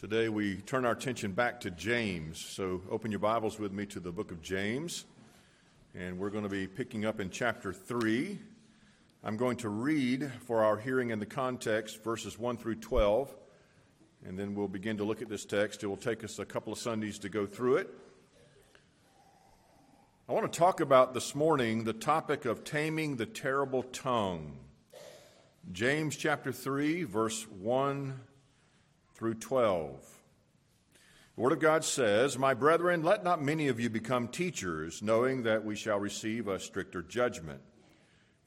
Today we turn our attention back to James. So open your Bibles with me to the book of James. And we're going to be picking up in chapter 3. I'm going to read for our hearing in the context verses 1 through 12. And then we'll begin to look at this text. It will take us a couple of Sundays to go through it. I want to talk about this morning the topic of taming the terrible tongue. James chapter 3, verse 1 through 12. The Word of God says, My brethren, let not many of you become teachers, knowing that we shall receive a stricter judgment.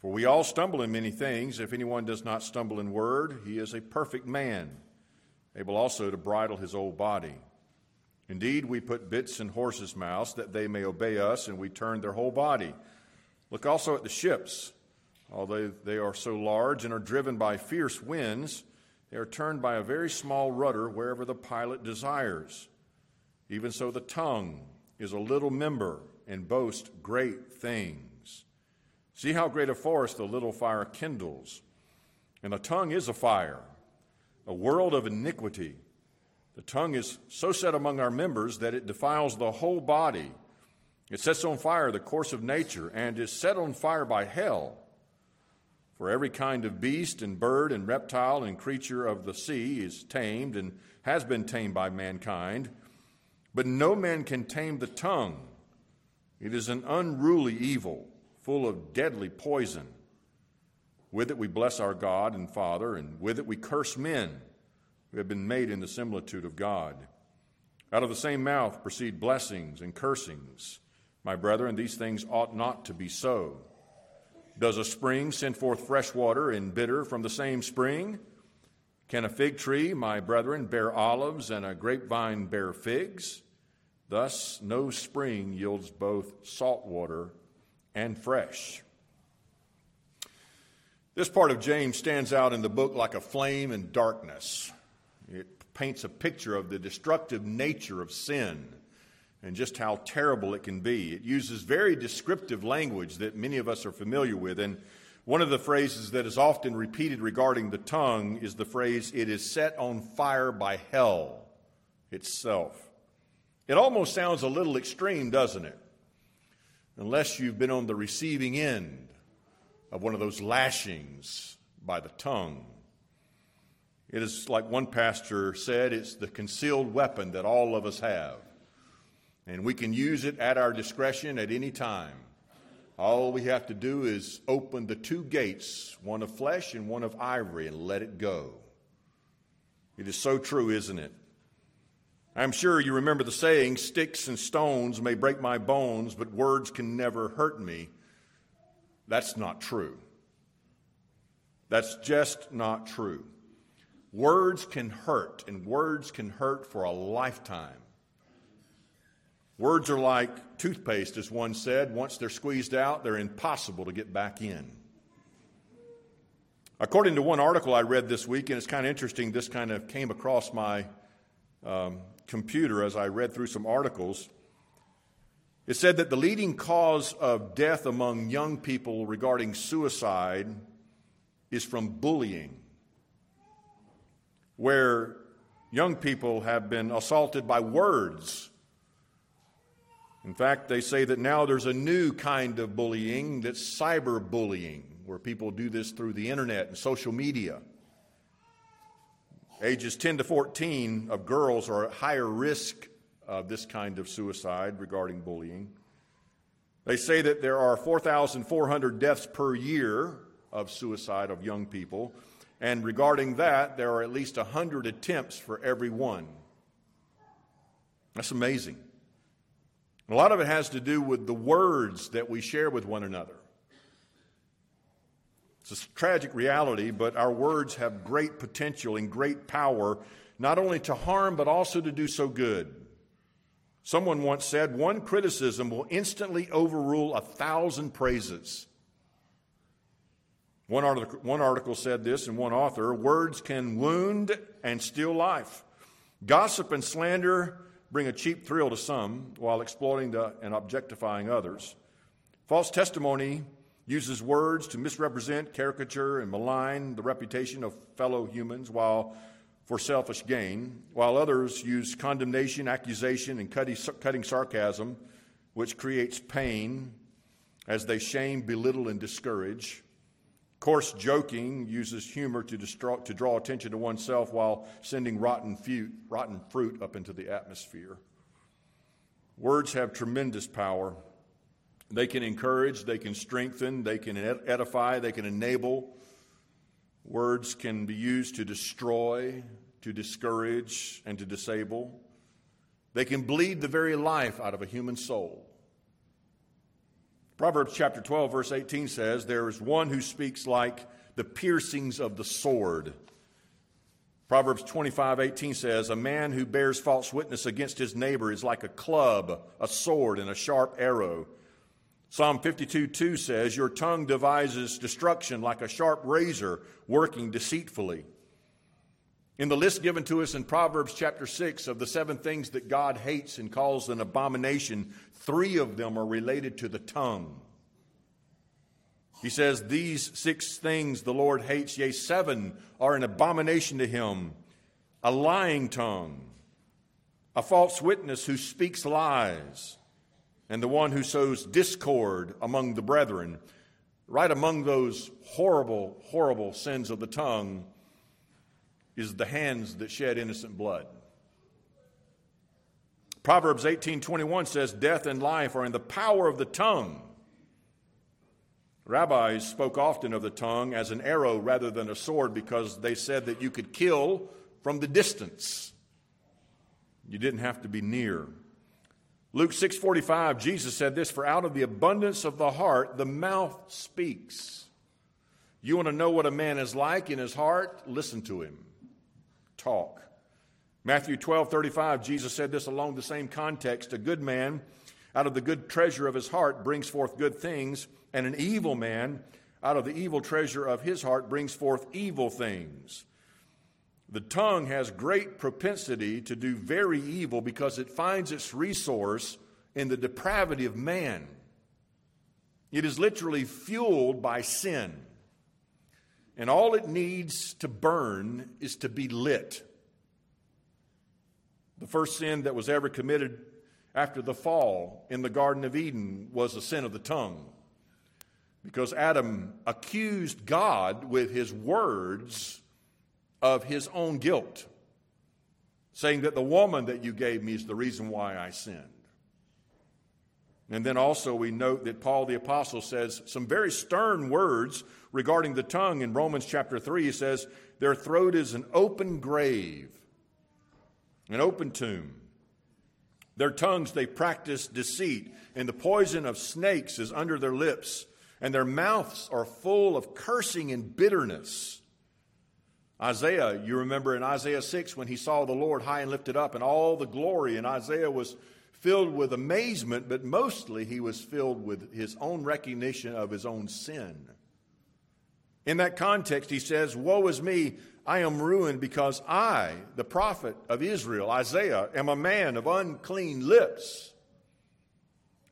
For we all stumble in many things. If anyone does not stumble in word, he is a perfect man, able also to bridle his whole body. Indeed, we put bits in horses' mouths that they may obey us, and we turn their whole body. Look also at the ships. Although they are so large and are driven by fierce winds, they are turned by a very small rudder wherever the pilot desires. Even so, the tongue is a little member and boasts great things. See how great a forest the little fire kindles. And the tongue is a fire, a world of iniquity. The tongue is so set among our members that it defiles the whole body. It sets on fire the course of nature and is set on fire by hell. For every kind of beast and bird and reptile and creature of the sea is tamed and has been tamed by mankind, but no man can tame the tongue. It is an unruly evil, full of deadly poison. With it we bless our God and Father, and with it we curse men who have been made in the similitude of God. Out of the same mouth proceed blessings and cursings. My brethren, these things ought not to be so. Does a spring send forth fresh water and bitter from the same spring? Can a fig tree, my brethren, bear olives and a grapevine bear figs? Thus, no spring yields both salt water and fresh. This part of James stands out in the book like a flame in darkness. It paints a picture of the destructive nature of sin and just how terrible it can be. It uses very descriptive language that many of us are familiar with. And one of the phrases that is often repeated regarding the tongue is the phrase, it is set on fire by hell itself. It almost sounds a little extreme, doesn't it? Unless you've been on the receiving end of one of those lashings by the tongue. It is like one pastor said, it's the concealed weapon that all of us have and we can use it at our discretion at any time. All we have to do is open the two gates, one of flesh and one of ivory, and let it go. It is so true, isn't it? I'm sure you remember the saying, Sticks and stones may break my bones, but words can never hurt me. That's not true. That's just not true. Words can hurt, and words can hurt for a lifetime. Words are like toothpaste, as one said. Once they're squeezed out, they're impossible to get back in. According to one article I read this week, and it's kind of interesting, this kind of came across my um, computer as I read through some articles. It said that the leading cause of death among young people regarding suicide is from bullying, where young people have been assaulted by words in fact, they say that now there's a new kind of bullying that's cyberbullying, where people do this through the internet and social media. Ages 10 to 14 of girls are at higher risk of this kind of suicide regarding bullying. They say that there are 4,400 deaths per year of suicide of young people, and regarding that, there are at least 100 attempts for every one. That's amazing. A lot of it has to do with the words that we share with one another. It's a tragic reality, but our words have great potential and great power, not only to harm, but also to do so good. Someone once said, one criticism will instantly overrule a thousand praises. One article, one article said this, and one author words can wound and steal life. Gossip and slander bring a cheap thrill to some while exploiting the, and objectifying others. False testimony uses words to misrepresent, caricature, and malign the reputation of fellow humans, while for selfish gain, while others use condemnation, accusation, and cutting sarcasm, which creates pain as they shame, belittle, and discourage. Coarse joking uses humor to, to draw attention to oneself while sending rotten, fu- rotten fruit up into the atmosphere. Words have tremendous power. They can encourage, they can strengthen, they can edify, they can enable. Words can be used to destroy, to discourage, and to disable. They can bleed the very life out of a human soul. Proverbs chapter 12, verse 18 says, There is one who speaks like the piercings of the sword. Proverbs 25, 18 says, A man who bears false witness against his neighbor is like a club, a sword, and a sharp arrow. Psalm 52, 2 says, Your tongue devises destruction like a sharp razor working deceitfully. In the list given to us in Proverbs chapter 6 of the seven things that God hates and calls an abomination, three of them are related to the tongue. He says, These six things the Lord hates, yea, seven are an abomination to him a lying tongue, a false witness who speaks lies, and the one who sows discord among the brethren. Right among those horrible, horrible sins of the tongue is the hands that shed innocent blood. Proverbs 18:21 says death and life are in the power of the tongue. Rabbis spoke often of the tongue as an arrow rather than a sword because they said that you could kill from the distance. You didn't have to be near. Luke 6:45 Jesus said this for out of the abundance of the heart the mouth speaks. You want to know what a man is like in his heart? Listen to him talk. Matthew 12, 35, Jesus said this along the same context. A good man out of the good treasure of his heart brings forth good things, and an evil man out of the evil treasure of his heart brings forth evil things. The tongue has great propensity to do very evil because it finds its resource in the depravity of man. It is literally fueled by sin. And all it needs to burn is to be lit. The first sin that was ever committed after the fall in the Garden of Eden was the sin of the tongue. Because Adam accused God with his words of his own guilt, saying that the woman that you gave me is the reason why I sinned. And then also we note that Paul the Apostle says some very stern words regarding the tongue in Romans chapter 3. He says, Their throat is an open grave, an open tomb. Their tongues they practice deceit, and the poison of snakes is under their lips, and their mouths are full of cursing and bitterness. Isaiah, you remember in Isaiah 6 when he saw the Lord high and lifted up and all the glory, and Isaiah was filled with amazement, but mostly he was filled with his own recognition of his own sin. In that context, he says, Woe is me, I am ruined because I, the prophet of Israel, Isaiah, am a man of unclean lips.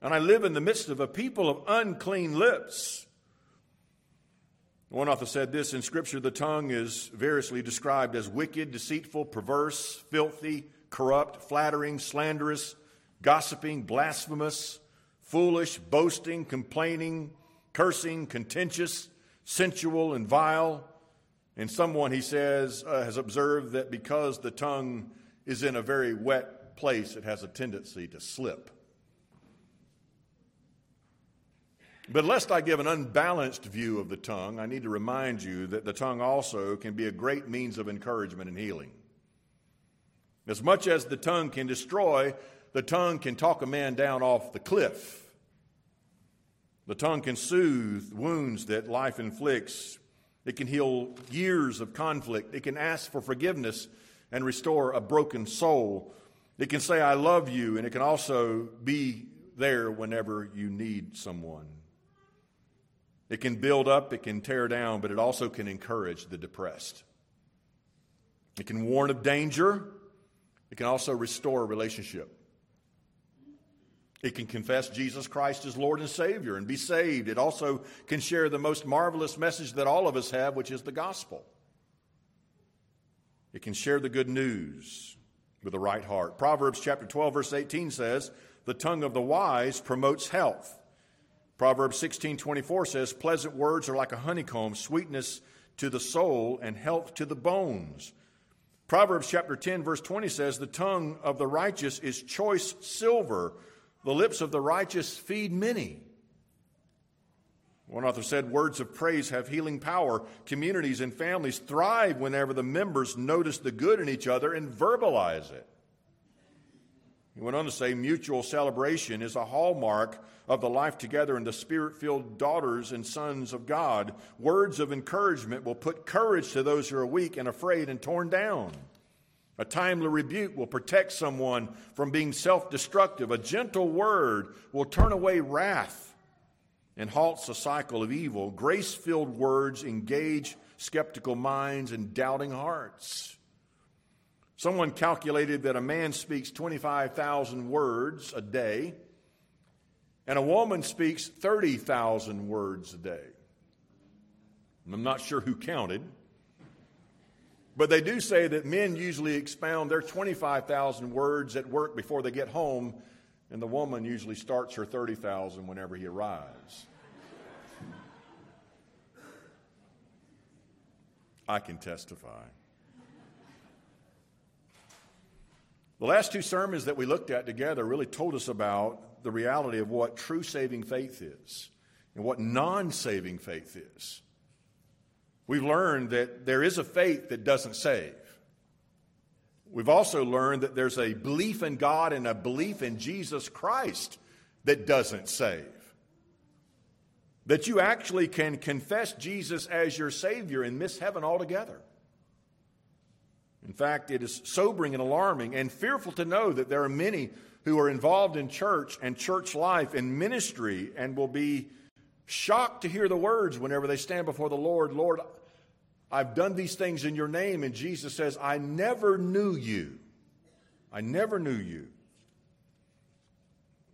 And I live in the midst of a people of unclean lips. One author said this in Scripture the tongue is variously described as wicked, deceitful, perverse, filthy, corrupt, flattering, slanderous, gossiping, blasphemous, foolish, boasting, complaining, cursing, contentious, sensual, and vile. And someone, he says, uh, has observed that because the tongue is in a very wet place, it has a tendency to slip. But lest I give an unbalanced view of the tongue, I need to remind you that the tongue also can be a great means of encouragement and healing. As much as the tongue can destroy, the tongue can talk a man down off the cliff. The tongue can soothe wounds that life inflicts. It can heal years of conflict. It can ask for forgiveness and restore a broken soul. It can say, I love you, and it can also be there whenever you need someone. It can build up, it can tear down, but it also can encourage the depressed. It can warn of danger, it can also restore a relationship. It can confess Jesus Christ as Lord and Savior and be saved. It also can share the most marvelous message that all of us have, which is the gospel. It can share the good news with the right heart. Proverbs chapter 12 verse 18 says, "The tongue of the wise promotes health." Proverbs 16:24 says, "Pleasant words are like a honeycomb, sweetness to the soul and health to the bones." Proverbs chapter 10 verse 20 says, "The tongue of the righteous is choice silver, the lips of the righteous feed many." One author said, Words of praise have healing power. Communities and families thrive whenever the members notice the good in each other and verbalize it. He went on to say, Mutual celebration is a hallmark of the life together in the spirit filled daughters and sons of God. Words of encouragement will put courage to those who are weak and afraid and torn down. A timely rebuke will protect someone from being self destructive. A gentle word will turn away wrath and halts a cycle of evil. Grace filled words engage skeptical minds and doubting hearts. Someone calculated that a man speaks 25,000 words a day, and a woman speaks 30,000 words a day. I'm not sure who counted, but they do say that men usually expound their 25,000 words at work before they get home, and the woman usually starts her 30,000 whenever he arrives. I can testify. The last two sermons that we looked at together really told us about the reality of what true saving faith is and what non saving faith is. We've learned that there is a faith that doesn't save. We've also learned that there's a belief in God and a belief in Jesus Christ that doesn't save. That you actually can confess Jesus as your Savior and miss heaven altogether. In fact, it is sobering and alarming and fearful to know that there are many who are involved in church and church life and ministry and will be shocked to hear the words whenever they stand before the Lord Lord, I've done these things in your name. And Jesus says, I never knew you. I never knew you.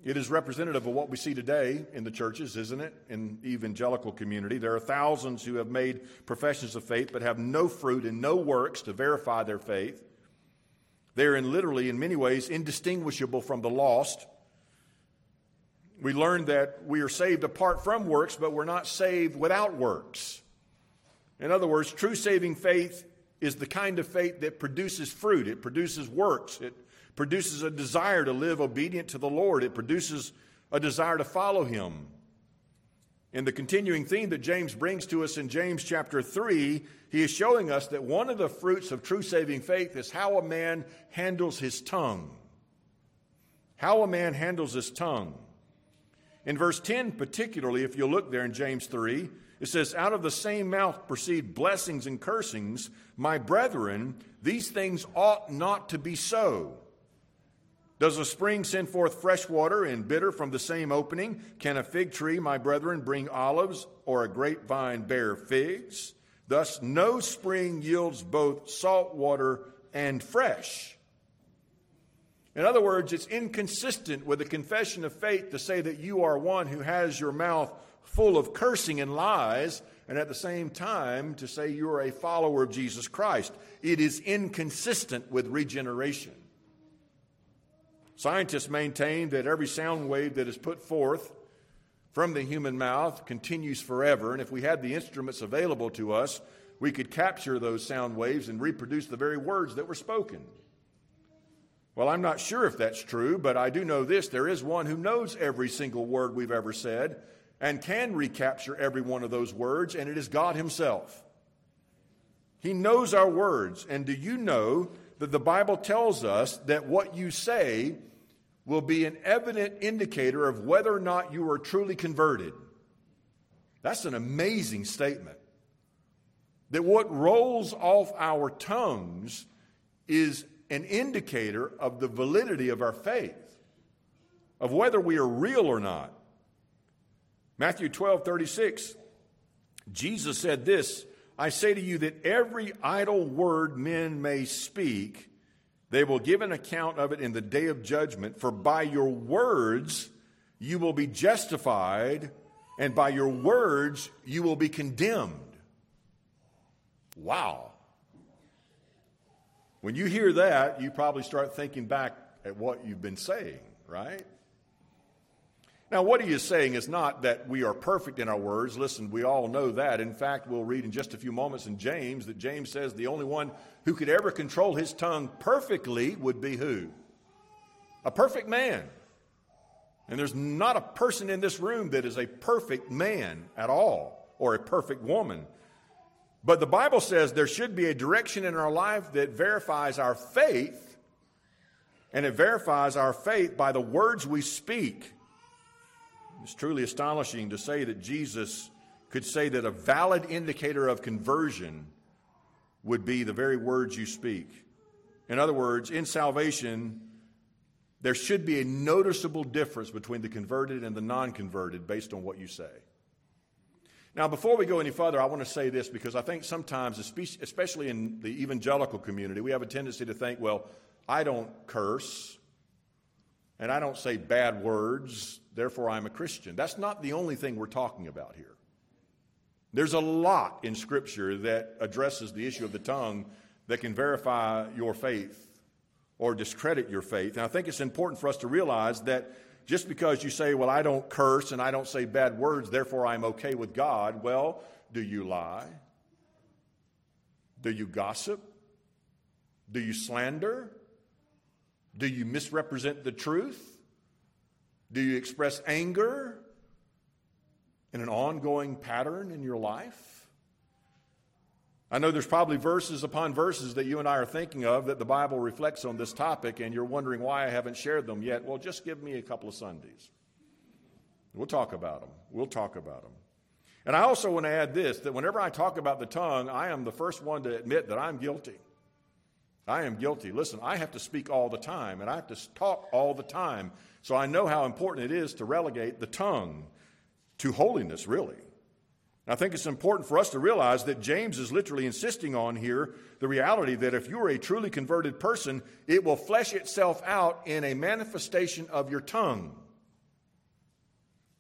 It is representative of what we see today in the churches, isn't it? In evangelical community. There are thousands who have made professions of faith but have no fruit and no works to verify their faith. They're in literally, in many ways, indistinguishable from the lost. We learn that we are saved apart from works, but we're not saved without works. In other words, true saving faith is the kind of faith that produces fruit, it produces works, it produces a desire to live obedient to the Lord, it produces a desire to follow Him. In the continuing theme that James brings to us in James chapter 3, he is showing us that one of the fruits of true saving faith is how a man handles his tongue. How a man handles his tongue. In verse 10, particularly, if you look there in James 3, it says, Out of the same mouth proceed blessings and cursings. My brethren, these things ought not to be so. Does a spring send forth fresh water and bitter from the same opening? Can a fig tree, my brethren, bring olives, or a grapevine bear figs? Thus, no spring yields both salt water and fresh. In other words, it's inconsistent with the confession of faith to say that you are one who has your mouth full of cursing and lies, and at the same time to say you're a follower of Jesus Christ. It is inconsistent with regeneration. Scientists maintain that every sound wave that is put forth from the human mouth continues forever, and if we had the instruments available to us, we could capture those sound waves and reproduce the very words that were spoken. Well, I'm not sure if that's true, but I do know this there is one who knows every single word we've ever said and can recapture every one of those words, and it is God Himself. He knows our words, and do you know that the Bible tells us that what you say will be an evident indicator of whether or not you are truly converted. That's an amazing statement. That what rolls off our tongues is an indicator of the validity of our faith, of whether we are real or not. Matthew 12 36, Jesus said this I say to you that every idle word men may speak, they will give an account of it in the day of judgment, for by your words you will be justified, and by your words you will be condemned. Wow. When you hear that, you probably start thinking back at what you've been saying, right? Now, what he is saying is not that we are perfect in our words. Listen, we all know that. In fact, we'll read in just a few moments in James that James says the only one who could ever control his tongue perfectly would be who? A perfect man. And there's not a person in this room that is a perfect man at all or a perfect woman. But the Bible says there should be a direction in our life that verifies our faith, and it verifies our faith by the words we speak. It's truly astonishing to say that Jesus could say that a valid indicator of conversion would be the very words you speak. In other words, in salvation, there should be a noticeable difference between the converted and the non converted based on what you say. Now, before we go any further, I want to say this because I think sometimes, especially in the evangelical community, we have a tendency to think, well, I don't curse and I don't say bad words, therefore I'm a Christian. That's not the only thing we're talking about here. There's a lot in Scripture that addresses the issue of the tongue that can verify your faith or discredit your faith. And I think it's important for us to realize that just because you say, well, I don't curse and I don't say bad words, therefore I'm okay with God, well, do you lie? Do you gossip? Do you slander? Do you misrepresent the truth? Do you express anger in an ongoing pattern in your life? I know there's probably verses upon verses that you and I are thinking of that the Bible reflects on this topic, and you're wondering why I haven't shared them yet. Well, just give me a couple of Sundays. We'll talk about them. We'll talk about them. And I also want to add this that whenever I talk about the tongue, I am the first one to admit that I'm guilty. I am guilty. Listen, I have to speak all the time, and I have to talk all the time. So I know how important it is to relegate the tongue to holiness, really. I think it's important for us to realize that James is literally insisting on here the reality that if you are a truly converted person, it will flesh itself out in a manifestation of your tongue.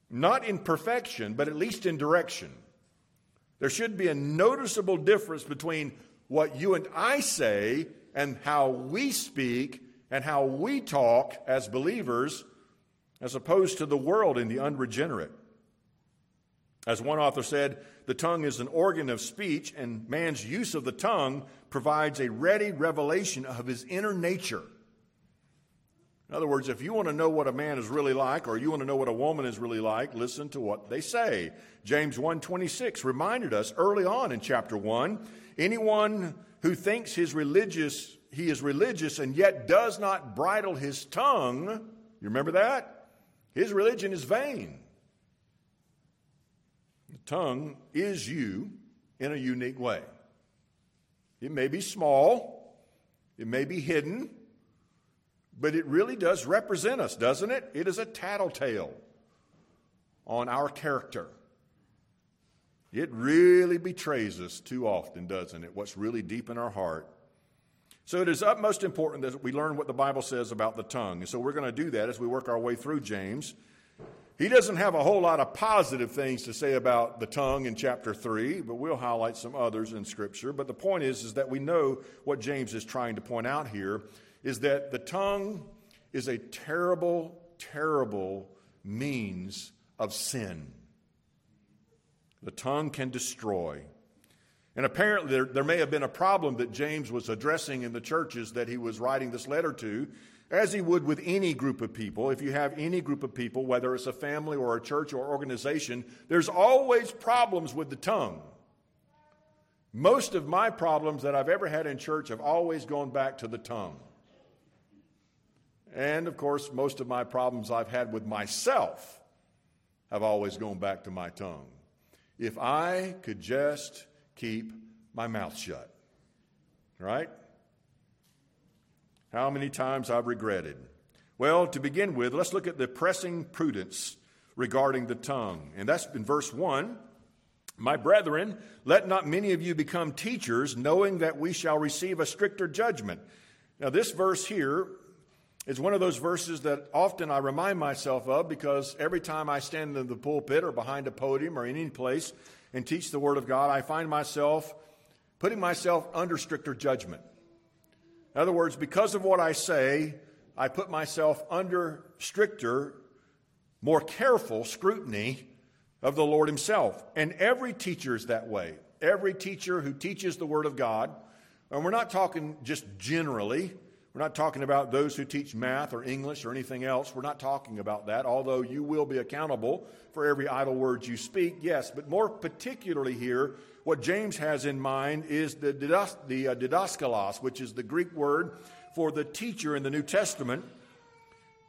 Not in perfection, but at least in direction. There should be a noticeable difference between what you and I say and how we speak and how we talk as believers as opposed to the world and the unregenerate. As one author said, the tongue is an organ of speech, and man's use of the tongue provides a ready revelation of his inner nature. In other words, if you want to know what a man is really like or you want to know what a woman is really like, listen to what they say. James 1:26 reminded us early on in chapter 1, anyone who thinks his religious he is religious and yet does not bridle his tongue, you remember that? His religion is vain The tongue is you in a unique way. It may be small, it may be hidden, but it really does represent us, doesn't it? It is a tattletale on our character. It really betrays us too often, doesn't it? What's really deep in our heart. So it is utmost important that we learn what the Bible says about the tongue. And so we're going to do that as we work our way through James. He doesn't have a whole lot of positive things to say about the tongue in chapter 3, but we'll highlight some others in Scripture. But the point is, is that we know what James is trying to point out here is that the tongue is a terrible, terrible means of sin. The tongue can destroy. And apparently, there, there may have been a problem that James was addressing in the churches that he was writing this letter to as he would with any group of people, if you have any group of people, whether it's a family or a church or organization, there's always problems with the tongue. Most of my problems that I've ever had in church have always gone back to the tongue. And of course, most of my problems I've had with myself have always gone back to my tongue. If I could just keep my mouth shut, right? How many times I've regretted. Well, to begin with, let's look at the pressing prudence regarding the tongue. And that's in verse 1. My brethren, let not many of you become teachers, knowing that we shall receive a stricter judgment. Now, this verse here is one of those verses that often I remind myself of because every time I stand in the pulpit or behind a podium or any place and teach the Word of God, I find myself putting myself under stricter judgment. In other words, because of what I say, I put myself under stricter, more careful scrutiny of the Lord Himself. And every teacher is that way. Every teacher who teaches the Word of God, and we're not talking just generally, we're not talking about those who teach math or English or anything else. We're not talking about that, although you will be accountable for every idle word you speak, yes. But more particularly here, what James has in mind is the, didas, the uh, didaskalos, which is the Greek word for the teacher in the New Testament.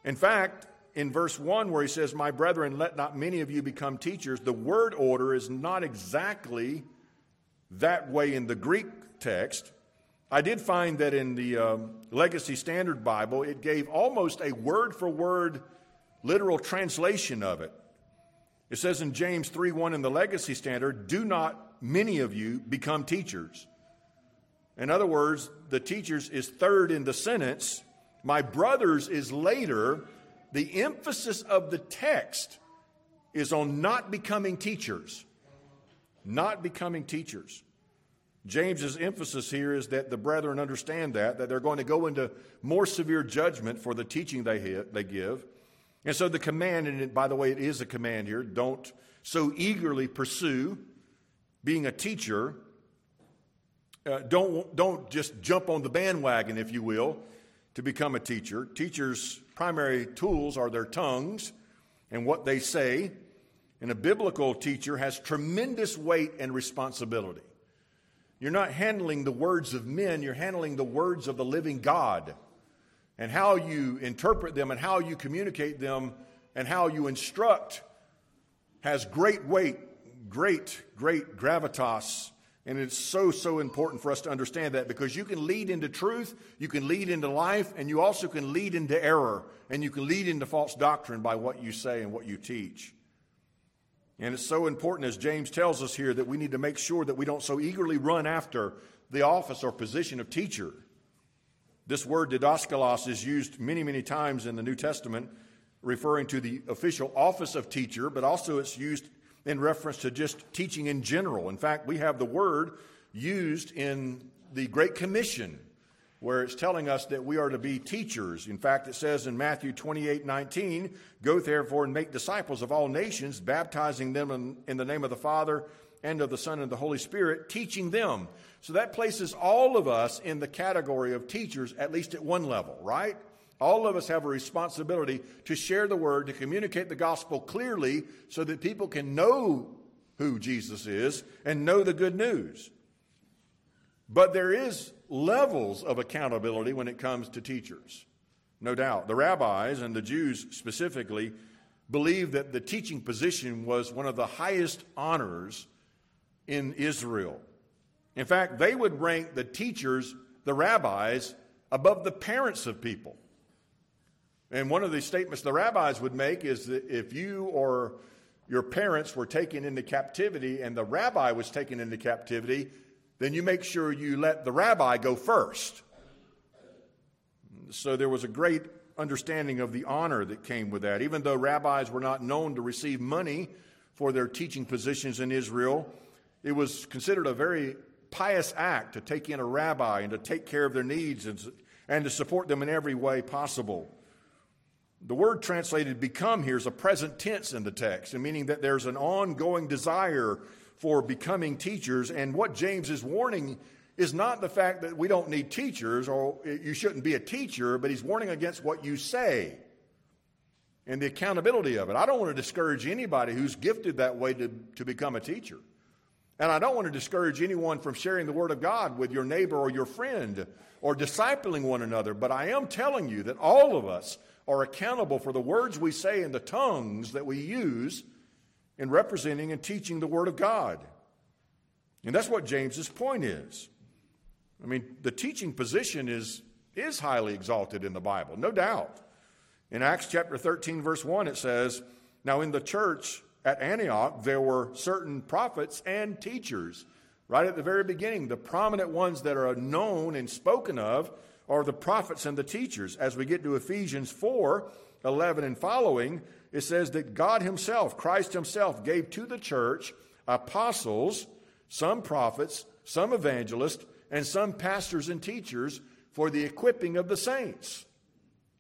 In fact, in verse 1, where he says, My brethren, let not many of you become teachers, the word order is not exactly that way in the Greek text. I did find that in the um, Legacy Standard Bible, it gave almost a word for word literal translation of it. It says in James 3 1 in the Legacy Standard, do not many of you become teachers. In other words, the teachers is third in the sentence. My brothers is later. The emphasis of the text is on not becoming teachers. Not becoming teachers. James's emphasis here is that the brethren understand that, that they're going to go into more severe judgment for the teaching they, hit, they give. And so the command, and by the way, it is a command here don't so eagerly pursue being a teacher. Uh, don't, don't just jump on the bandwagon, if you will, to become a teacher. Teachers' primary tools are their tongues and what they say. And a biblical teacher has tremendous weight and responsibility. You're not handling the words of men, you're handling the words of the living God. And how you interpret them and how you communicate them and how you instruct has great weight, great, great gravitas. And it's so, so important for us to understand that because you can lead into truth, you can lead into life, and you also can lead into error, and you can lead into false doctrine by what you say and what you teach. And it's so important, as James tells us here, that we need to make sure that we don't so eagerly run after the office or position of teacher. This word didaskalos is used many, many times in the New Testament, referring to the official office of teacher, but also it's used in reference to just teaching in general. In fact, we have the word used in the Great Commission where it's telling us that we are to be teachers. In fact, it says in Matthew 28 19, Go therefore and make disciples of all nations, baptizing them in, in, the name of the Father and of the Son and the Holy Spirit, teaching them. So that places all of us in the category of teachers, at least at one level, right? All of us have a responsibility to share the word, to communicate the gospel clearly so that people can know who Jesus is and know the good news. But there is levels of accountability when it comes to teachers. No doubt. The rabbis and the Jews specifically believed that the teaching position was one of the highest honors in Israel. In fact, they would rank the teachers, the rabbis, above the parents of people. And one of the statements the rabbis would make is that if you or your parents were taken into captivity and the rabbi was taken into captivity, then you make sure you let the rabbi go first. So there was a great understanding of the honor that came with that. Even though rabbis were not known to receive money for their teaching positions in Israel, it was considered a very pious act to take in a rabbi and to take care of their needs and, and to support them in every way possible. The word translated become here is a present tense in the text, meaning that there's an ongoing desire for becoming teachers. And what James is warning is not the fact that we don't need teachers or you shouldn't be a teacher, but he's warning against what you say and the accountability of it. I don't want to discourage anybody who's gifted that way to, to become a teacher. And I don't want to discourage anyone from sharing the Word of God with your neighbor or your friend or discipling one another. But I am telling you that all of us are accountable for the words we say and the tongues that we use in representing and teaching the Word of God. And that's what James's point is. I mean, the teaching position is, is highly exalted in the Bible, no doubt. In Acts chapter 13, verse 1, it says, Now in the church at Antioch, there were certain prophets and teachers. Right at the very beginning, the prominent ones that are known and spoken of are the prophets and the teachers. As we get to Ephesians 4 11 and following, it says that God Himself, Christ Himself, gave to the church apostles, some prophets, some evangelists, and some pastors and teachers for the equipping of the saints,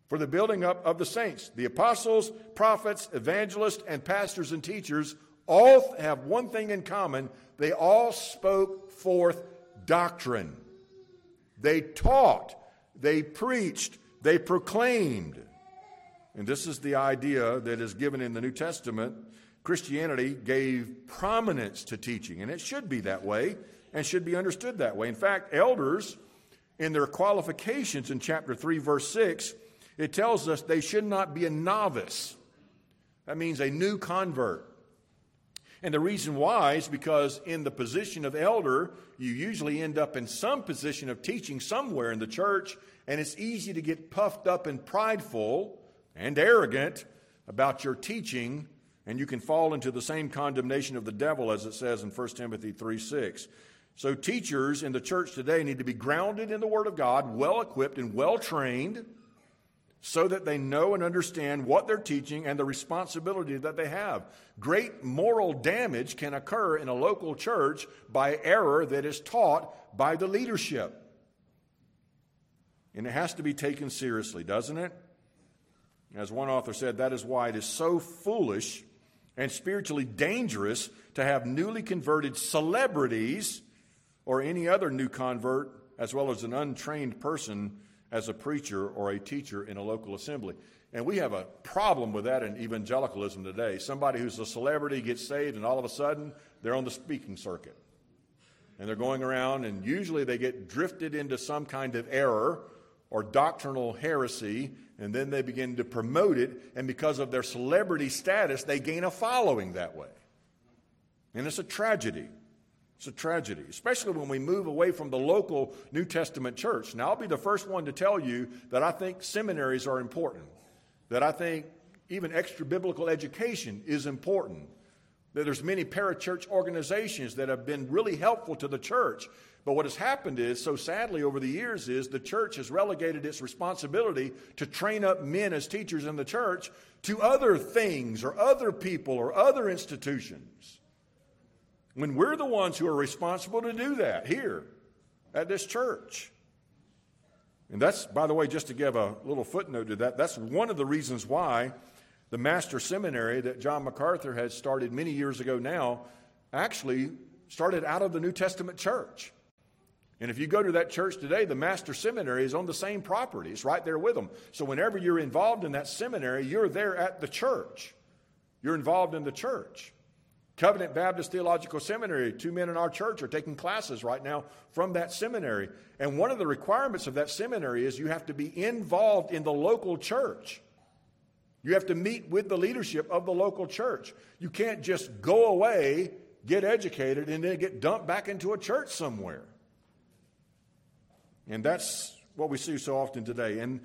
for the building up of the saints. The apostles, prophets, evangelists, and pastors and teachers all have one thing in common they all spoke forth doctrine. They taught, they preached, they proclaimed. And this is the idea that is given in the New Testament. Christianity gave prominence to teaching, and it should be that way and should be understood that way. In fact, elders, in their qualifications in chapter 3, verse 6, it tells us they should not be a novice. That means a new convert. And the reason why is because in the position of elder, you usually end up in some position of teaching somewhere in the church, and it's easy to get puffed up and prideful and arrogant about your teaching, and you can fall into the same condemnation of the devil as it says in 1 Timothy 3 6. So, teachers in the church today need to be grounded in the Word of God, well equipped and well trained, so that they know and understand what they're teaching and the responsibility that they have. Great moral damage can occur in a local church by error that is taught by the leadership. And it has to be taken seriously, doesn't it? As one author said, that is why it is so foolish and spiritually dangerous to have newly converted celebrities or any other new convert, as well as an untrained person as a preacher or a teacher in a local assembly. And we have a problem with that in evangelicalism today. Somebody who's a celebrity gets saved, and all of a sudden they're on the speaking circuit. And they're going around, and usually they get drifted into some kind of error or doctrinal heresy, and then they begin to promote it. And because of their celebrity status, they gain a following that way. And it's a tragedy. It's a tragedy, especially when we move away from the local New Testament church. Now, I'll be the first one to tell you that I think seminaries are important, that I think even extra biblical education is important, that there's many parachurch organizations that have been really helpful to the church. But what has happened is, so sadly over the years, is the church has relegated its responsibility to train up men as teachers in the church to other things or other people or other institutions when we're the ones who are responsible to do that here at this church. And that's, by the way, just to give a little footnote to that, that's one of the reasons why the Master Seminary that John MacArthur had started many years ago now actually started out of the New Testament church. And if you go to that church today, the Master Seminary is on the same property. It's right there with them. So whenever you're involved in that seminary, you're there at the church. You're involved in the church. Covenant Baptist Theological Seminary, two men in our church are taking classes right now from that seminary. And one of the requirements of that seminary is you have to be involved in the local church. You have to meet with the leadership of the local church. You can't just go away, get educated, and then get dumped back into a church somewhere. And that's what we see so often today. And,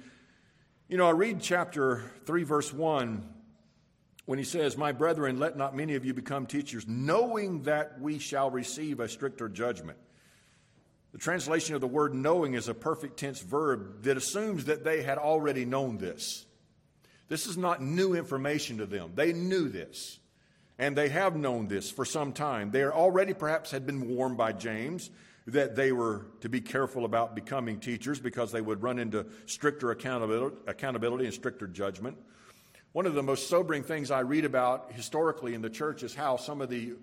you know, I read chapter 3, verse 1 when he says, My brethren, let not many of you become teachers, knowing that we shall receive a stricter judgment. The translation of the word knowing is a perfect tense verb that assumes that they had already known this. This is not new information to them. They knew this, and they have known this for some time. They already perhaps had been warned by James that they were to be careful about becoming teachers because they would run into stricter accountability, and stricter judgment. One of the most sobering things I read about historically in the church is how some of the,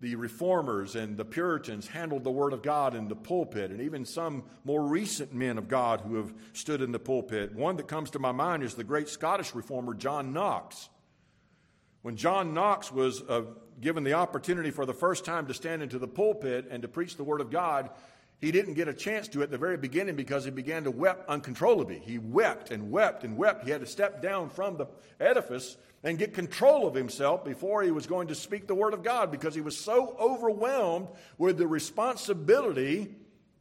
the reformers and the Puritans handled the Word of God in the pulpit, and even some more recent men of God who have stood in the pulpit. One that comes to my mind is the great Scottish reformer John Knox. When John Knox was uh, given the opportunity for the first time to stand into the pulpit and to preach the Word of God, he didn't get a chance to at the very beginning because he began to weep uncontrollably. He wept and wept and wept. He had to step down from the edifice and get control of himself before he was going to speak the word of God because he was so overwhelmed with the responsibility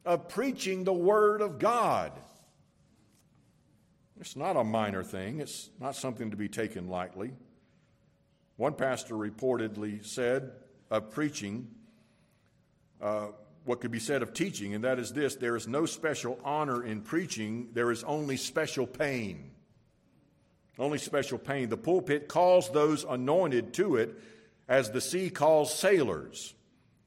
of preaching the word of God. It's not a minor thing, it's not something to be taken lightly. One pastor reportedly said of preaching, uh, what could be said of teaching, and that is this there is no special honor in preaching, there is only special pain. Only special pain. The pulpit calls those anointed to it as the sea calls sailors.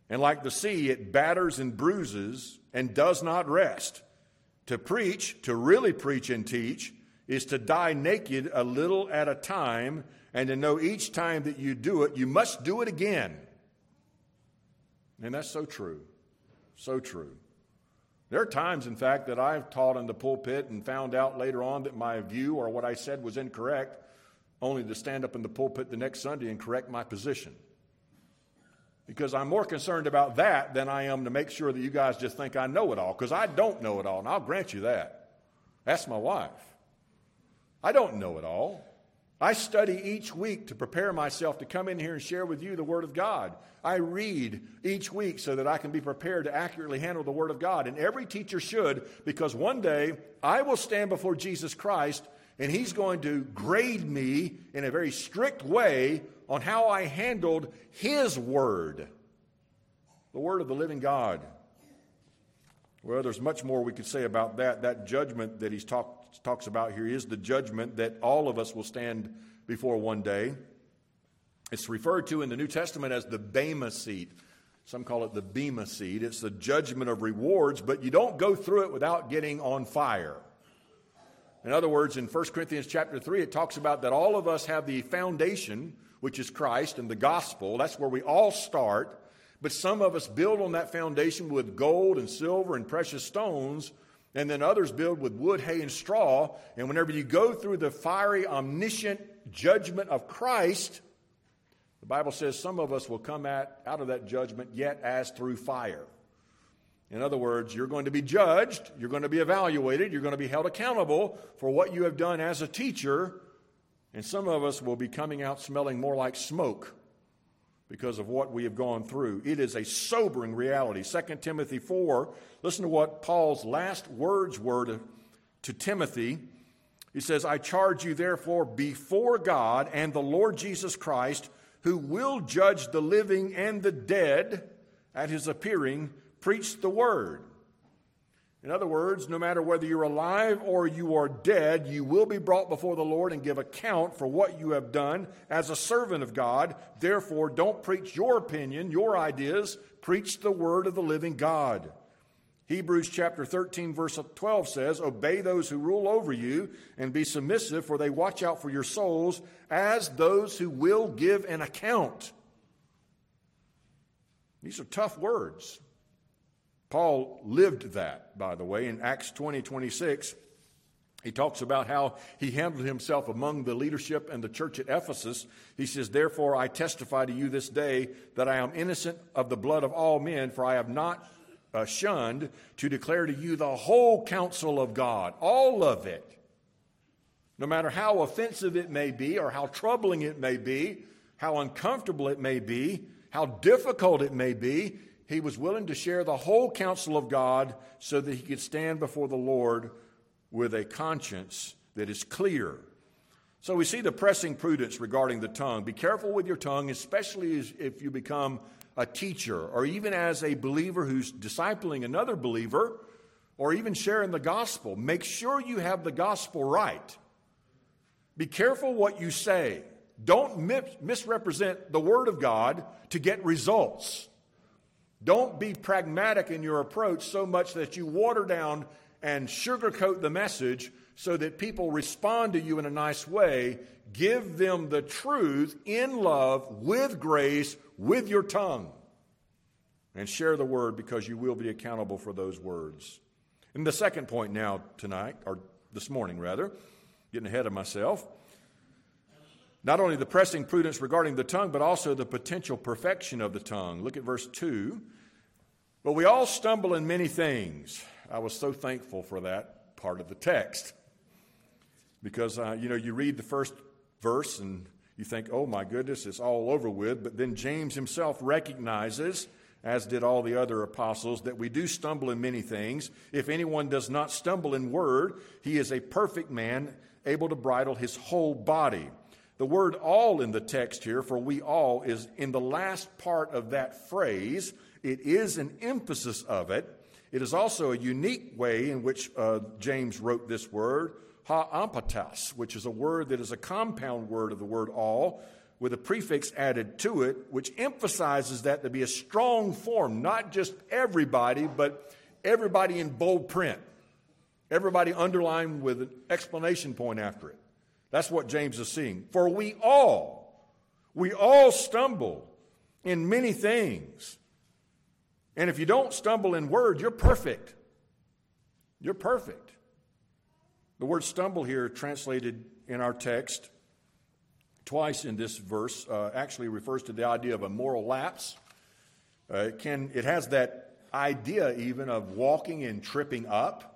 And like the sea, it batters and bruises and does not rest. To preach, to really preach and teach, is to die naked a little at a time and to know each time that you do it, you must do it again. And that's so true. So true. There are times, in fact, that I've taught in the pulpit and found out later on that my view or what I said was incorrect, only to stand up in the pulpit the next Sunday and correct my position. Because I'm more concerned about that than I am to make sure that you guys just think I know it all, because I don't know it all, and I'll grant you that. That's my wife. I don't know it all. I study each week to prepare myself to come in here and share with you the Word of God. I read each week so that I can be prepared to accurately handle the Word of God. And every teacher should, because one day I will stand before Jesus Christ and He's going to grade me in a very strict way on how I handled His Word, the Word of the living God. Well, there's much more we could say about that. That judgment that He talk, talks about here is the judgment that all of us will stand before one day. It's referred to in the New Testament as the Bema seat. Some call it the Bema seat. It's the judgment of rewards, but you don't go through it without getting on fire. In other words, in 1 Corinthians chapter 3, it talks about that all of us have the foundation, which is Christ and the gospel. That's where we all start. But some of us build on that foundation with gold and silver and precious stones, and then others build with wood, hay, and straw. And whenever you go through the fiery, omniscient judgment of Christ, the Bible says some of us will come at, out of that judgment yet as through fire. In other words, you're going to be judged, you're going to be evaluated, you're going to be held accountable for what you have done as a teacher, and some of us will be coming out smelling more like smoke because of what we have gone through. It is a sobering reality. 2 Timothy 4, listen to what Paul's last words were to, to Timothy. He says, I charge you therefore before God and the Lord Jesus Christ who will judge the living and the dead at his appearing, preach the word. In other words, no matter whether you're alive or you are dead, you will be brought before the Lord and give account for what you have done as a servant of God. Therefore, don't preach your opinion, your ideas, preach the word of the living God. Hebrews chapter 13, verse 12 says, Obey those who rule over you and be submissive, for they watch out for your souls as those who will give an account. These are tough words. Paul lived that, by the way, in Acts 20 26. He talks about how he handled himself among the leadership and the church at Ephesus. He says, Therefore, I testify to you this day that I am innocent of the blood of all men, for I have not uh, shunned to declare to you the whole counsel of God, all of it. No matter how offensive it may be, or how troubling it may be, how uncomfortable it may be, how difficult it may be, he was willing to share the whole counsel of God so that he could stand before the Lord with a conscience that is clear. So we see the pressing prudence regarding the tongue. Be careful with your tongue, especially if you become a teacher, or even as a believer who's discipling another believer, or even sharing the gospel, make sure you have the gospel right. Be careful what you say. Don't misrepresent the Word of God to get results. Don't be pragmatic in your approach so much that you water down and sugarcoat the message so that people respond to you in a nice way. Give them the truth in love, with grace, with your tongue and share the word because you will be accountable for those words. And the second point now, tonight, or this morning rather, getting ahead of myself, not only the pressing prudence regarding the tongue, but also the potential perfection of the tongue. Look at verse 2. But we all stumble in many things. I was so thankful for that part of the text because, uh, you know, you read the first verse and you think, oh my goodness, it's all over with. But then James himself recognizes, as did all the other apostles, that we do stumble in many things. If anyone does not stumble in word, he is a perfect man, able to bridle his whole body. The word all in the text here, for we all, is in the last part of that phrase. It is an emphasis of it. It is also a unique way in which uh, James wrote this word ha ampatas, which is a word that is a compound word of the word all, with a prefix added to it, which emphasizes that to be a strong form, not just everybody, but everybody in bold print. Everybody underlined with an explanation point after it. That's what James is seeing. For we all, we all stumble in many things. And if you don't stumble in word, you're perfect. You're perfect. The word stumble here, translated in our text twice in this verse, uh, actually refers to the idea of a moral lapse. Uh, it, can, it has that idea even of walking and tripping up.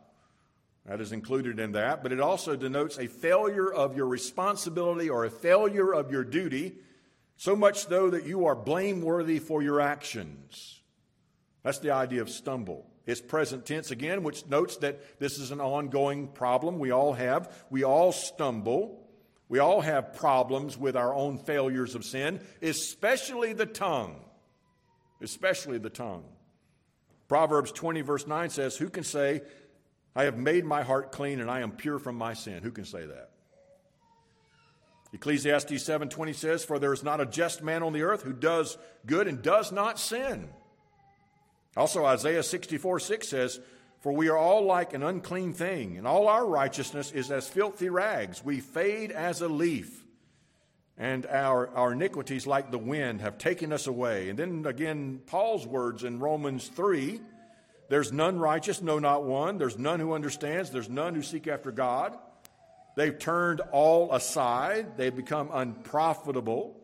That is included in that. But it also denotes a failure of your responsibility or a failure of your duty, so much so that you are blameworthy for your actions. That's the idea of stumble. It's present tense again, which notes that this is an ongoing problem we all have. We all stumble. We all have problems with our own failures of sin, especially the tongue. Especially the tongue. Proverbs 20, verse 9 says, Who can say, I have made my heart clean and I am pure from my sin? Who can say that? Ecclesiastes 7:20 says, "For there is not a just man on the earth who does good and does not sin." Also Isaiah 64:6 says, for we are all like an unclean thing, and all our righteousness is as filthy rags. We fade as a leaf, and our, our iniquities, like the wind, have taken us away. And then again, Paul's words in Romans 3 there's none righteous, no, not one. There's none who understands, there's none who seek after God. They've turned all aside, they've become unprofitable.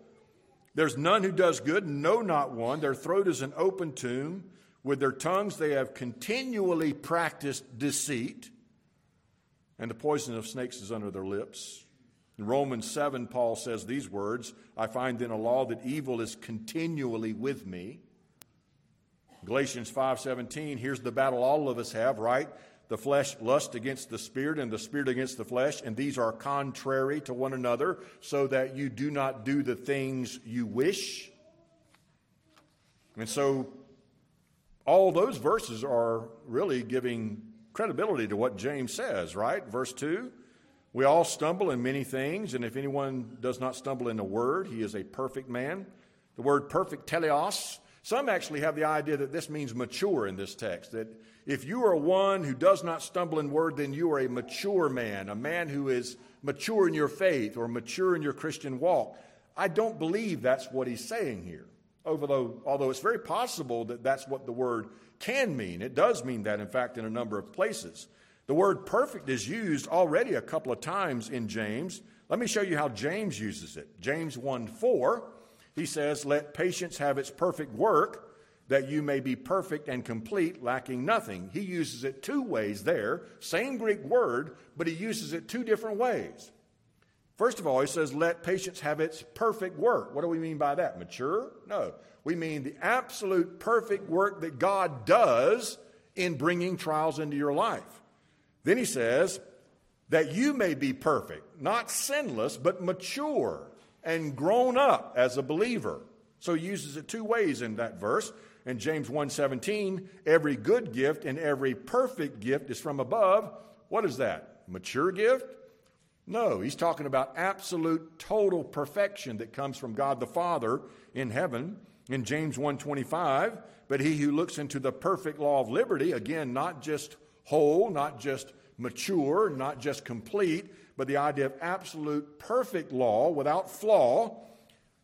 There's none who does good, no, not one. Their throat is an open tomb. With their tongues, they have continually practiced deceit, and the poison of snakes is under their lips. In Romans 7, Paul says these words I find in a law that evil is continually with me. Galatians 5:17 here's the battle all of us have, right? The flesh lusts against the spirit and the spirit against the flesh, and these are contrary to one another, so that you do not do the things you wish. And so all those verses are really giving credibility to what James says, right? Verse 2 We all stumble in many things, and if anyone does not stumble in a word, he is a perfect man. The word perfect, teleos, some actually have the idea that this means mature in this text, that if you are one who does not stumble in word, then you are a mature man, a man who is mature in your faith or mature in your Christian walk. I don't believe that's what he's saying here. Although, although it's very possible that that's what the word can mean. It does mean that, in fact, in a number of places. The word perfect is used already a couple of times in James. Let me show you how James uses it. James 1 4, he says, Let patience have its perfect work, that you may be perfect and complete, lacking nothing. He uses it two ways there, same Greek word, but he uses it two different ways. First of all, he says, let patience have its perfect work. What do we mean by that? Mature? No. We mean the absolute perfect work that God does in bringing trials into your life. Then he says, that you may be perfect, not sinless, but mature and grown up as a believer. So he uses it two ways in that verse. In James 1:17, every good gift and every perfect gift is from above. What is that? Mature gift? No, he's talking about absolute total perfection that comes from God the Father in heaven in James 1:25, but he who looks into the perfect law of liberty, again not just whole, not just mature, not just complete, but the idea of absolute perfect law without flaw,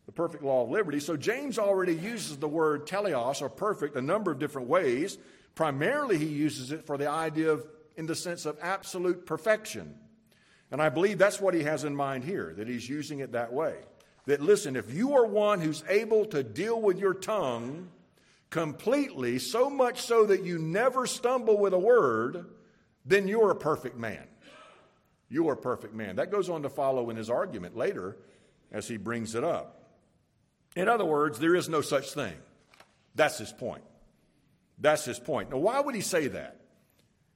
the perfect law of liberty. So James already uses the word teleos or perfect a number of different ways. Primarily he uses it for the idea of in the sense of absolute perfection. And I believe that's what he has in mind here, that he's using it that way. That, listen, if you are one who's able to deal with your tongue completely, so much so that you never stumble with a word, then you're a perfect man. You are a perfect man. That goes on to follow in his argument later as he brings it up. In other words, there is no such thing. That's his point. That's his point. Now, why would he say that?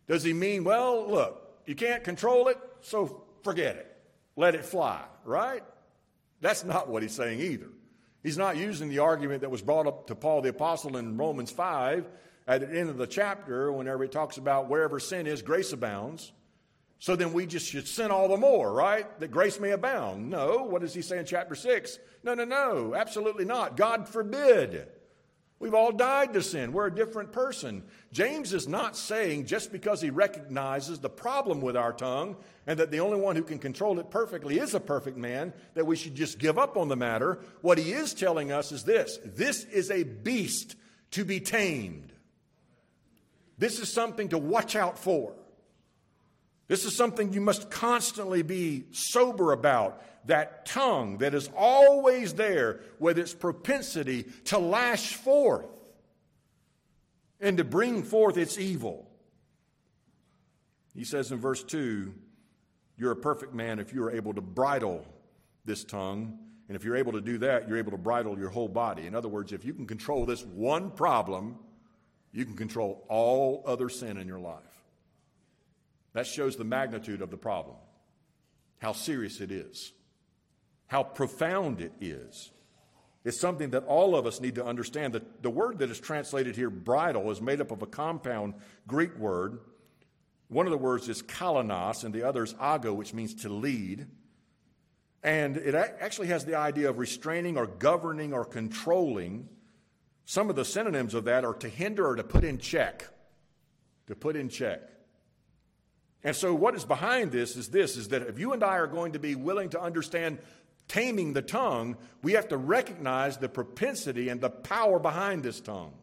Does he mean, well, look, you can't control it, so forget it. Let it fly, right? That's not what he's saying either. He's not using the argument that was brought up to Paul the Apostle in Romans 5 at the end of the chapter, whenever he talks about wherever sin is, grace abounds. So then we just should sin all the more, right? That grace may abound. No. What does he say in chapter 6? No, no, no. Absolutely not. God forbid. We've all died to sin. We're a different person. James is not saying just because he recognizes the problem with our tongue and that the only one who can control it perfectly is a perfect man that we should just give up on the matter. What he is telling us is this this is a beast to be tamed. This is something to watch out for. This is something you must constantly be sober about that tongue that is always there with its propensity to lash forth and to bring forth its evil. He says in verse 2 You're a perfect man if you are able to bridle this tongue. And if you're able to do that, you're able to bridle your whole body. In other words, if you can control this one problem, you can control all other sin in your life. That shows the magnitude of the problem, how serious it is how profound it is. It's something that all of us need to understand. That the word that is translated here, bridle, is made up of a compound Greek word. One of the words is kalanos, and the other is ago, which means to lead. And it actually has the idea of restraining or governing or controlling. Some of the synonyms of that are to hinder or to put in check. To put in check. And so what is behind this is this is that if you and I are going to be willing to understand taming the tongue, we have to recognize the propensity and the power behind this tongue.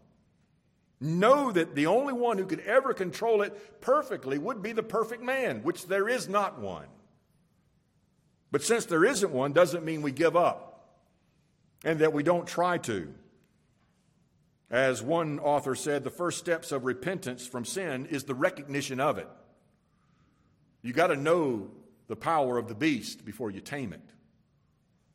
Know that the only one who could ever control it perfectly would be the perfect man, which there is not one. But since there isn't one, doesn't mean we give up and that we don't try to. As one author said, the first steps of repentance from sin is the recognition of it. You got to know the power of the beast before you tame it.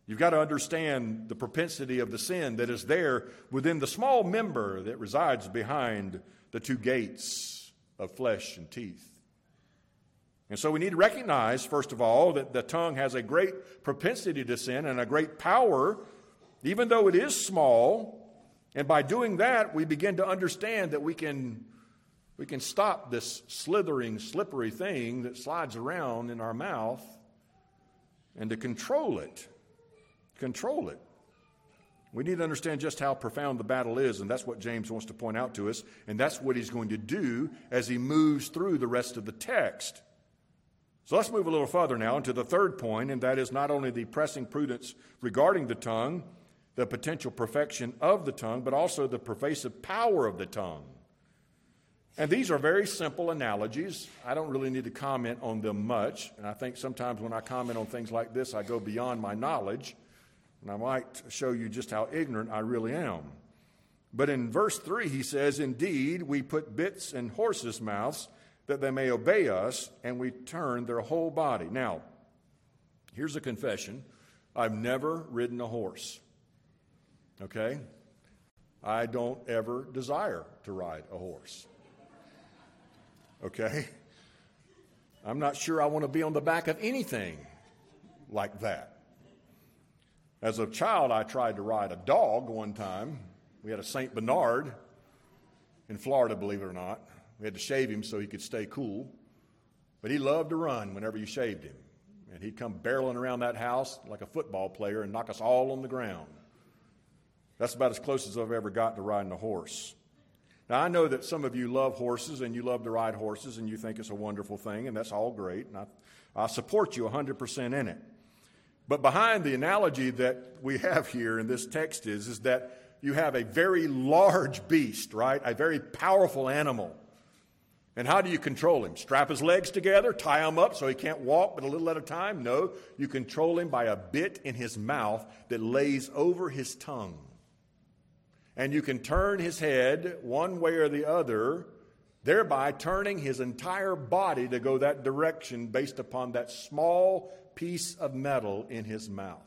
You've got to understand the propensity of the sin that is there within the small member that resides behind the two gates of flesh and teeth. And so we need to recognize, first of all, that the tongue has a great propensity to sin and a great power, even though it is small. And by doing that, we begin to understand that we can, we can stop this slithering, slippery thing that slides around in our mouth and to control it control it. We need to understand just how profound the battle is, and that's what James wants to point out to us, and that's what he's going to do as he moves through the rest of the text. So let's move a little further now into the third point, and that is not only the pressing prudence regarding the tongue, the potential perfection of the tongue, but also the pervasive power of the tongue. And these are very simple analogies. I don't really need to comment on them much, and I think sometimes when I comment on things like this, I go beyond my knowledge and I might show you just how ignorant I really am. But in verse 3, he says, Indeed, we put bits in horses' mouths that they may obey us, and we turn their whole body. Now, here's a confession I've never ridden a horse. Okay? I don't ever desire to ride a horse. Okay? I'm not sure I want to be on the back of anything like that. As a child, I tried to ride a dog one time. We had a St. Bernard in Florida, believe it or not. We had to shave him so he could stay cool. But he loved to run whenever you shaved him. And he'd come barreling around that house like a football player and knock us all on the ground. That's about as close as I've ever gotten to riding a horse. Now, I know that some of you love horses and you love to ride horses and you think it's a wonderful thing, and that's all great. And I, I support you 100% in it. But behind the analogy that we have here in this text is, is that you have a very large beast, right? A very powerful animal. And how do you control him? Strap his legs together, tie him up so he can't walk but a little at a time? No, you control him by a bit in his mouth that lays over his tongue. And you can turn his head one way or the other, thereby turning his entire body to go that direction based upon that small piece of metal in his mouth.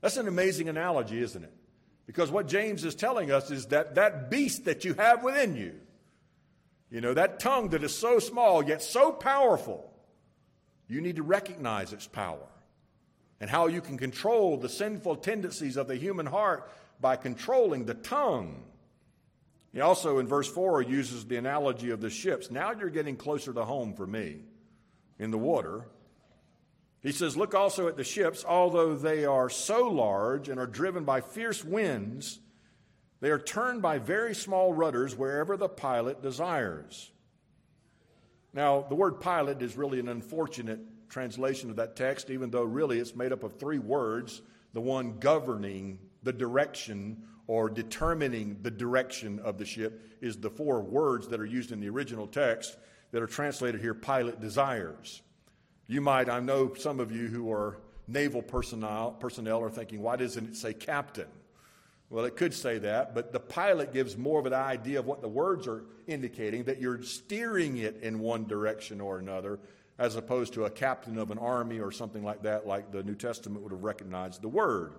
That's an amazing analogy, isn't it? Because what James is telling us is that that beast that you have within you, you know, that tongue that is so small yet so powerful, you need to recognize its power and how you can control the sinful tendencies of the human heart by controlling the tongue. He also, in verse 4, uses the analogy of the ships. Now you're getting closer to home for me in the water. He says, Look also at the ships, although they are so large and are driven by fierce winds, They are turned by very small rudders wherever the pilot desires. Now, the word pilot is really an unfortunate translation of that text, even though really it's made up of three words the one governing the direction or determining the direction of the ship is the four words that are used in the original text that are translated here pilot desires. You might, I know some of you who are naval personnel, personnel are thinking, why doesn't it say captain? Well, it could say that, but the pilot gives more of an idea of what the words are indicating that you're steering it in one direction or another, as opposed to a captain of an army or something like that, like the New Testament would have recognized the word.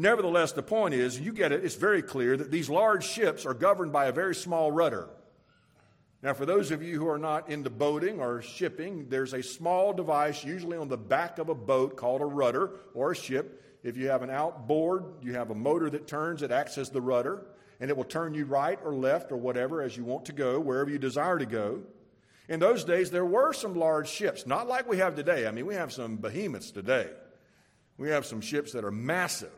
Nevertheless, the point is, you get it, it's very clear that these large ships are governed by a very small rudder. Now, for those of you who are not into boating or shipping, there's a small device, usually on the back of a boat, called a rudder or a ship. If you have an outboard, you have a motor that turns, it acts as the rudder, and it will turn you right or left or whatever as you want to go, wherever you desire to go. In those days, there were some large ships, not like we have today. I mean, we have some behemoths today. We have some ships that are massive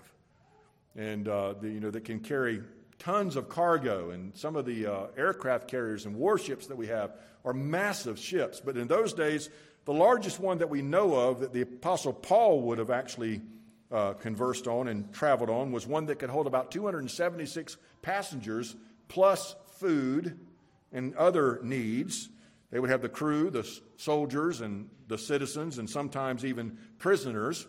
and uh, the, you know that can carry tons of cargo. And some of the uh, aircraft carriers and warships that we have are massive ships. But in those days, the largest one that we know of that the Apostle Paul would have actually uh, conversed on and traveled on was one that could hold about 276 passengers plus food and other needs. They would have the crew, the soldiers, and the citizens, and sometimes even prisoners.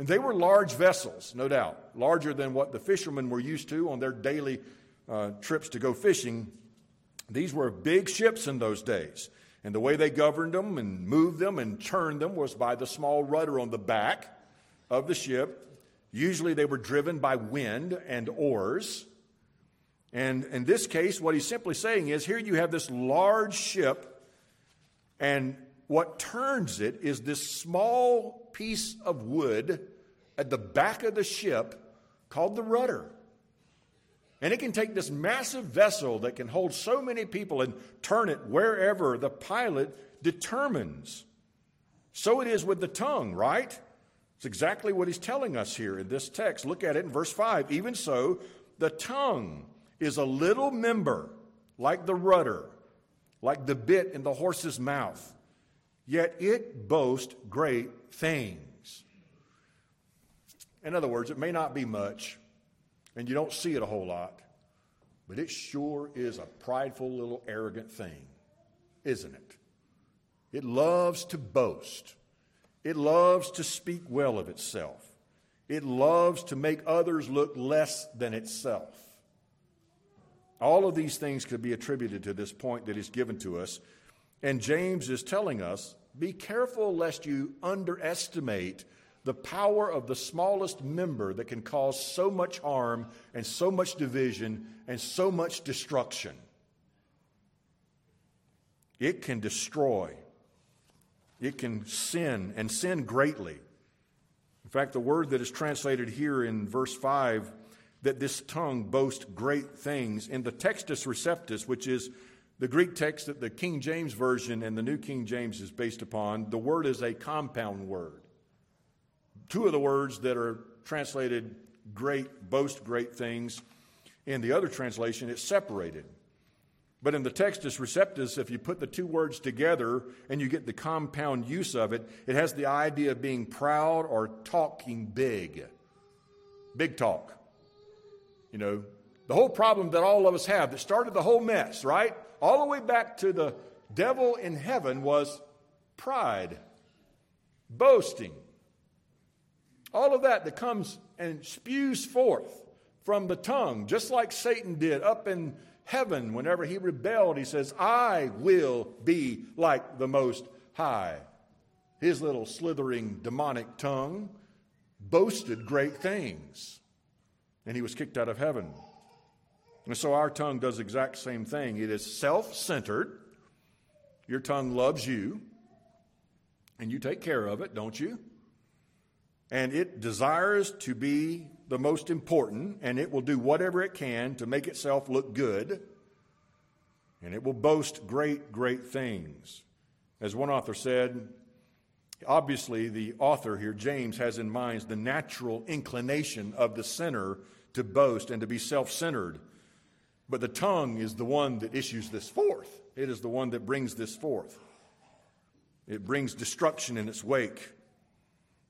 And they were large vessels, no doubt, larger than what the fishermen were used to on their daily uh, trips to go fishing. These were big ships in those days. And the way they governed them and moved them and churned them was by the small rudder on the back of the ship. Usually they were driven by wind and oars. And in this case, what he's simply saying is here you have this large ship, and what turns it is this small piece of wood at the back of the ship called the rudder. And it can take this massive vessel that can hold so many people and turn it wherever the pilot determines. So it is with the tongue, right? It's exactly what he's telling us here in this text. Look at it in verse 5. Even so, the tongue is a little member, like the rudder, like the bit in the horse's mouth, yet it boasts great things. In other words, it may not be much, and you don't see it a whole lot, but it sure is a prideful little arrogant thing, isn't it? It loves to boast. It loves to speak well of itself. It loves to make others look less than itself. All of these things could be attributed to this point that is given to us. And James is telling us be careful lest you underestimate the power of the smallest member that can cause so much harm and so much division and so much destruction. It can destroy, it can sin and sin greatly. In fact, the word that is translated here in verse 5 that this tongue boasts great things in the Textus Receptus, which is the Greek text that the King James Version and the New King James is based upon, the word is a compound word. Two of the words that are translated great, boast great things. In the other translation, it's separated. But in the Textus Receptus, if you put the two words together and you get the compound use of it, it has the idea of being proud or talking big. Big talk. You know, the whole problem that all of us have that started the whole mess, right? All the way back to the devil in heaven was pride, boasting. All of that that comes and spews forth from the tongue, just like Satan did up in heaven whenever he rebelled. He says, I will be like the Most High. His little slithering demonic tongue boasted great things, and he was kicked out of heaven. And so our tongue does the exact same thing. It is self centered. Your tongue loves you, and you take care of it, don't you? and it desires to be the most important, and it will do whatever it can to make itself look good, and it will boast great, great things. As one author said, obviously the author here, James, has in mind the natural inclination of the sinner to boast and to be self centered. But the tongue is the one that issues this forth. It is the one that brings this forth. It brings destruction in its wake.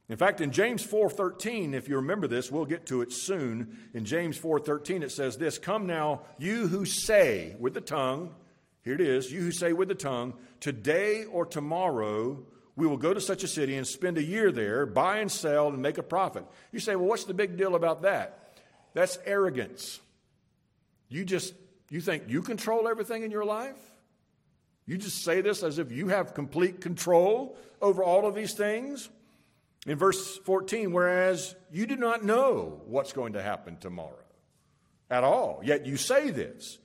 In fact, in James 4:13, if you remember this, we'll get to it soon. In James 4:13 it says this, "Come now, you who say with the tongue, here it is, you who say with the tongue, today or tomorrow we will go to such a city and spend a year there, buy and sell and make a profit." You say, "Well, what's the big deal about that?" That's arrogance. You just you think you control everything in your life? You just say this as if you have complete control over all of these things? In verse 14, whereas you do not know what's going to happen tomorrow at all, yet you say this.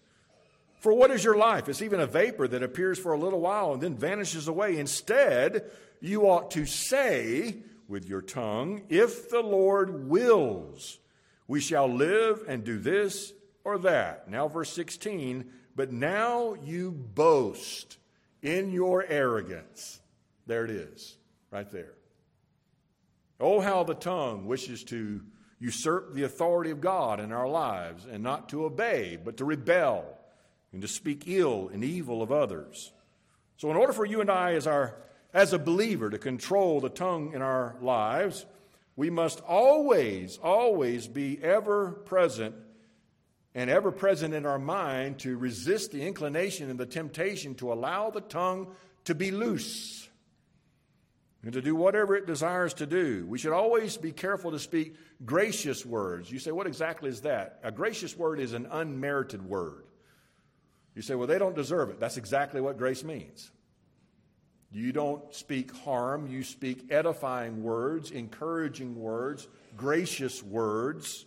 For what is your life? It's even a vapor that appears for a little while and then vanishes away. Instead, you ought to say with your tongue, If the Lord wills, we shall live and do this or that. Now, verse 16, but now you boast in your arrogance. There it is, right there. Oh, how the tongue wishes to usurp the authority of God in our lives and not to obey, but to rebel and to speak ill and evil of others. So, in order for you and I, as, our, as a believer, to control the tongue in our lives, we must always, always be ever present and ever present in our mind to resist the inclination and the temptation to allow the tongue to be loose and to do whatever it desires to do. We should always be careful to speak gracious words. You say, what exactly is that? A gracious word is an unmerited word. You say, well, they don't deserve it. That's exactly what grace means. You don't speak harm, you speak edifying words, encouraging words, gracious words.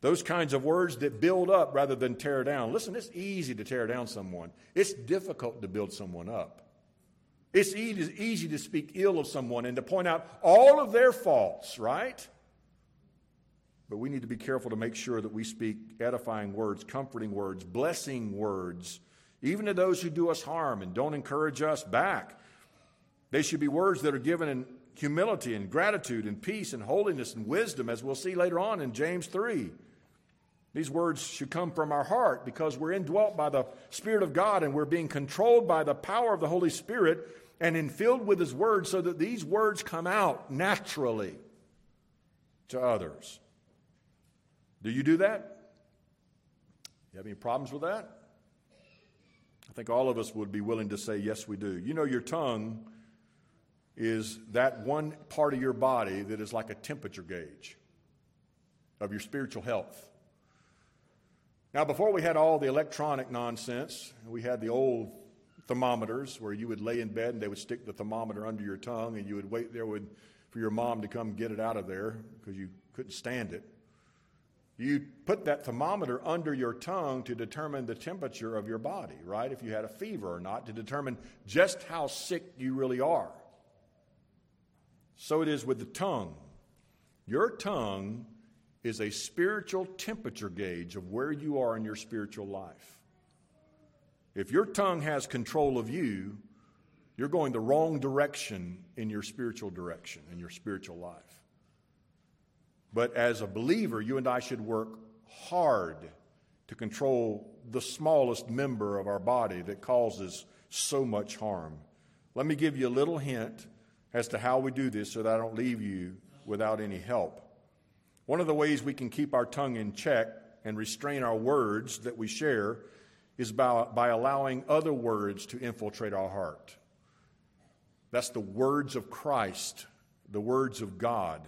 Those kinds of words that build up rather than tear down. Listen, it's easy to tear down someone, it's difficult to build someone up. It's easy to speak ill of someone and to point out all of their faults, right? But we need to be careful to make sure that we speak edifying words, comforting words, blessing words, even to those who do us harm and don't encourage us back. They should be words that are given in humility and gratitude and peace and holiness and wisdom, as we'll see later on in James 3. These words should come from our heart because we're indwelt by the Spirit of God and we're being controlled by the power of the Holy Spirit and infilled with His Word so that these words come out naturally to others. Do you do that? You have any problems with that? I think all of us would be willing to say, yes, we do. You know, your tongue is that one part of your body that is like a temperature gauge of your spiritual health. Now, before we had all the electronic nonsense, we had the old thermometers where you would lay in bed and they would stick the thermometer under your tongue and you would wait there would, for your mom to come get it out of there because you couldn't stand it. You put that thermometer under your tongue to determine the temperature of your body, right? If you had a fever or not, to determine just how sick you really are. So it is with the tongue. Your tongue is a spiritual temperature gauge of where you are in your spiritual life. If your tongue has control of you, you're going the wrong direction in your spiritual direction, in your spiritual life. But as a believer, you and I should work hard to control the smallest member of our body that causes so much harm. Let me give you a little hint as to how we do this so that I don't leave you without any help. One of the ways we can keep our tongue in check and restrain our words that we share is by, by allowing other words to infiltrate our heart. That's the words of Christ, the words of God.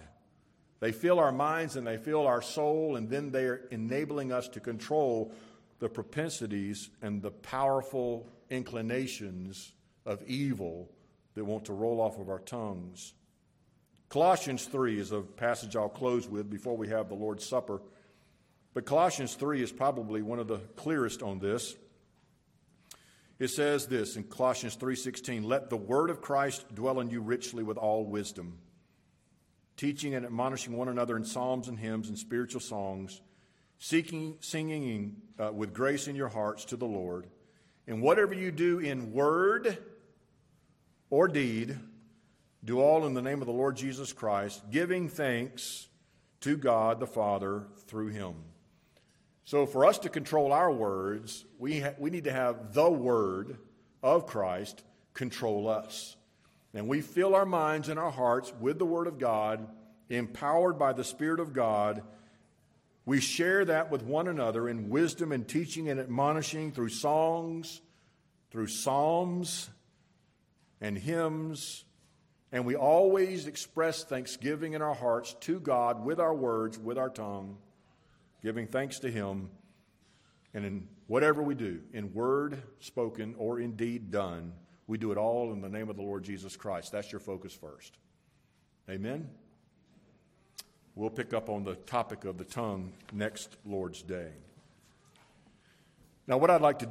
They fill our minds and they fill our soul, and then they're enabling us to control the propensities and the powerful inclinations of evil that want to roll off of our tongues. Colossians 3 is a passage I'll close with before we have the Lord's Supper. But Colossians 3 is probably one of the clearest on this. It says this in Colossians 3:16, "Let the word of Christ dwell in you richly with all wisdom, teaching and admonishing one another in psalms and hymns and spiritual songs, seeking singing uh, with grace in your hearts to the Lord. And whatever you do in word or deed, do all in the name of the Lord Jesus Christ, giving thanks to God the Father through him. So, for us to control our words, we, ha- we need to have the Word of Christ control us. And we fill our minds and our hearts with the Word of God, empowered by the Spirit of God. We share that with one another in wisdom and teaching and admonishing through songs, through psalms and hymns. And we always express thanksgiving in our hearts to God with our words, with our tongue giving thanks to Him, and in whatever we do, in word spoken or in deed done, we do it all in the name of the Lord Jesus Christ. That's your focus first. Amen? We'll pick up on the topic of the tongue next Lord's Day. Now, what I'd like to do.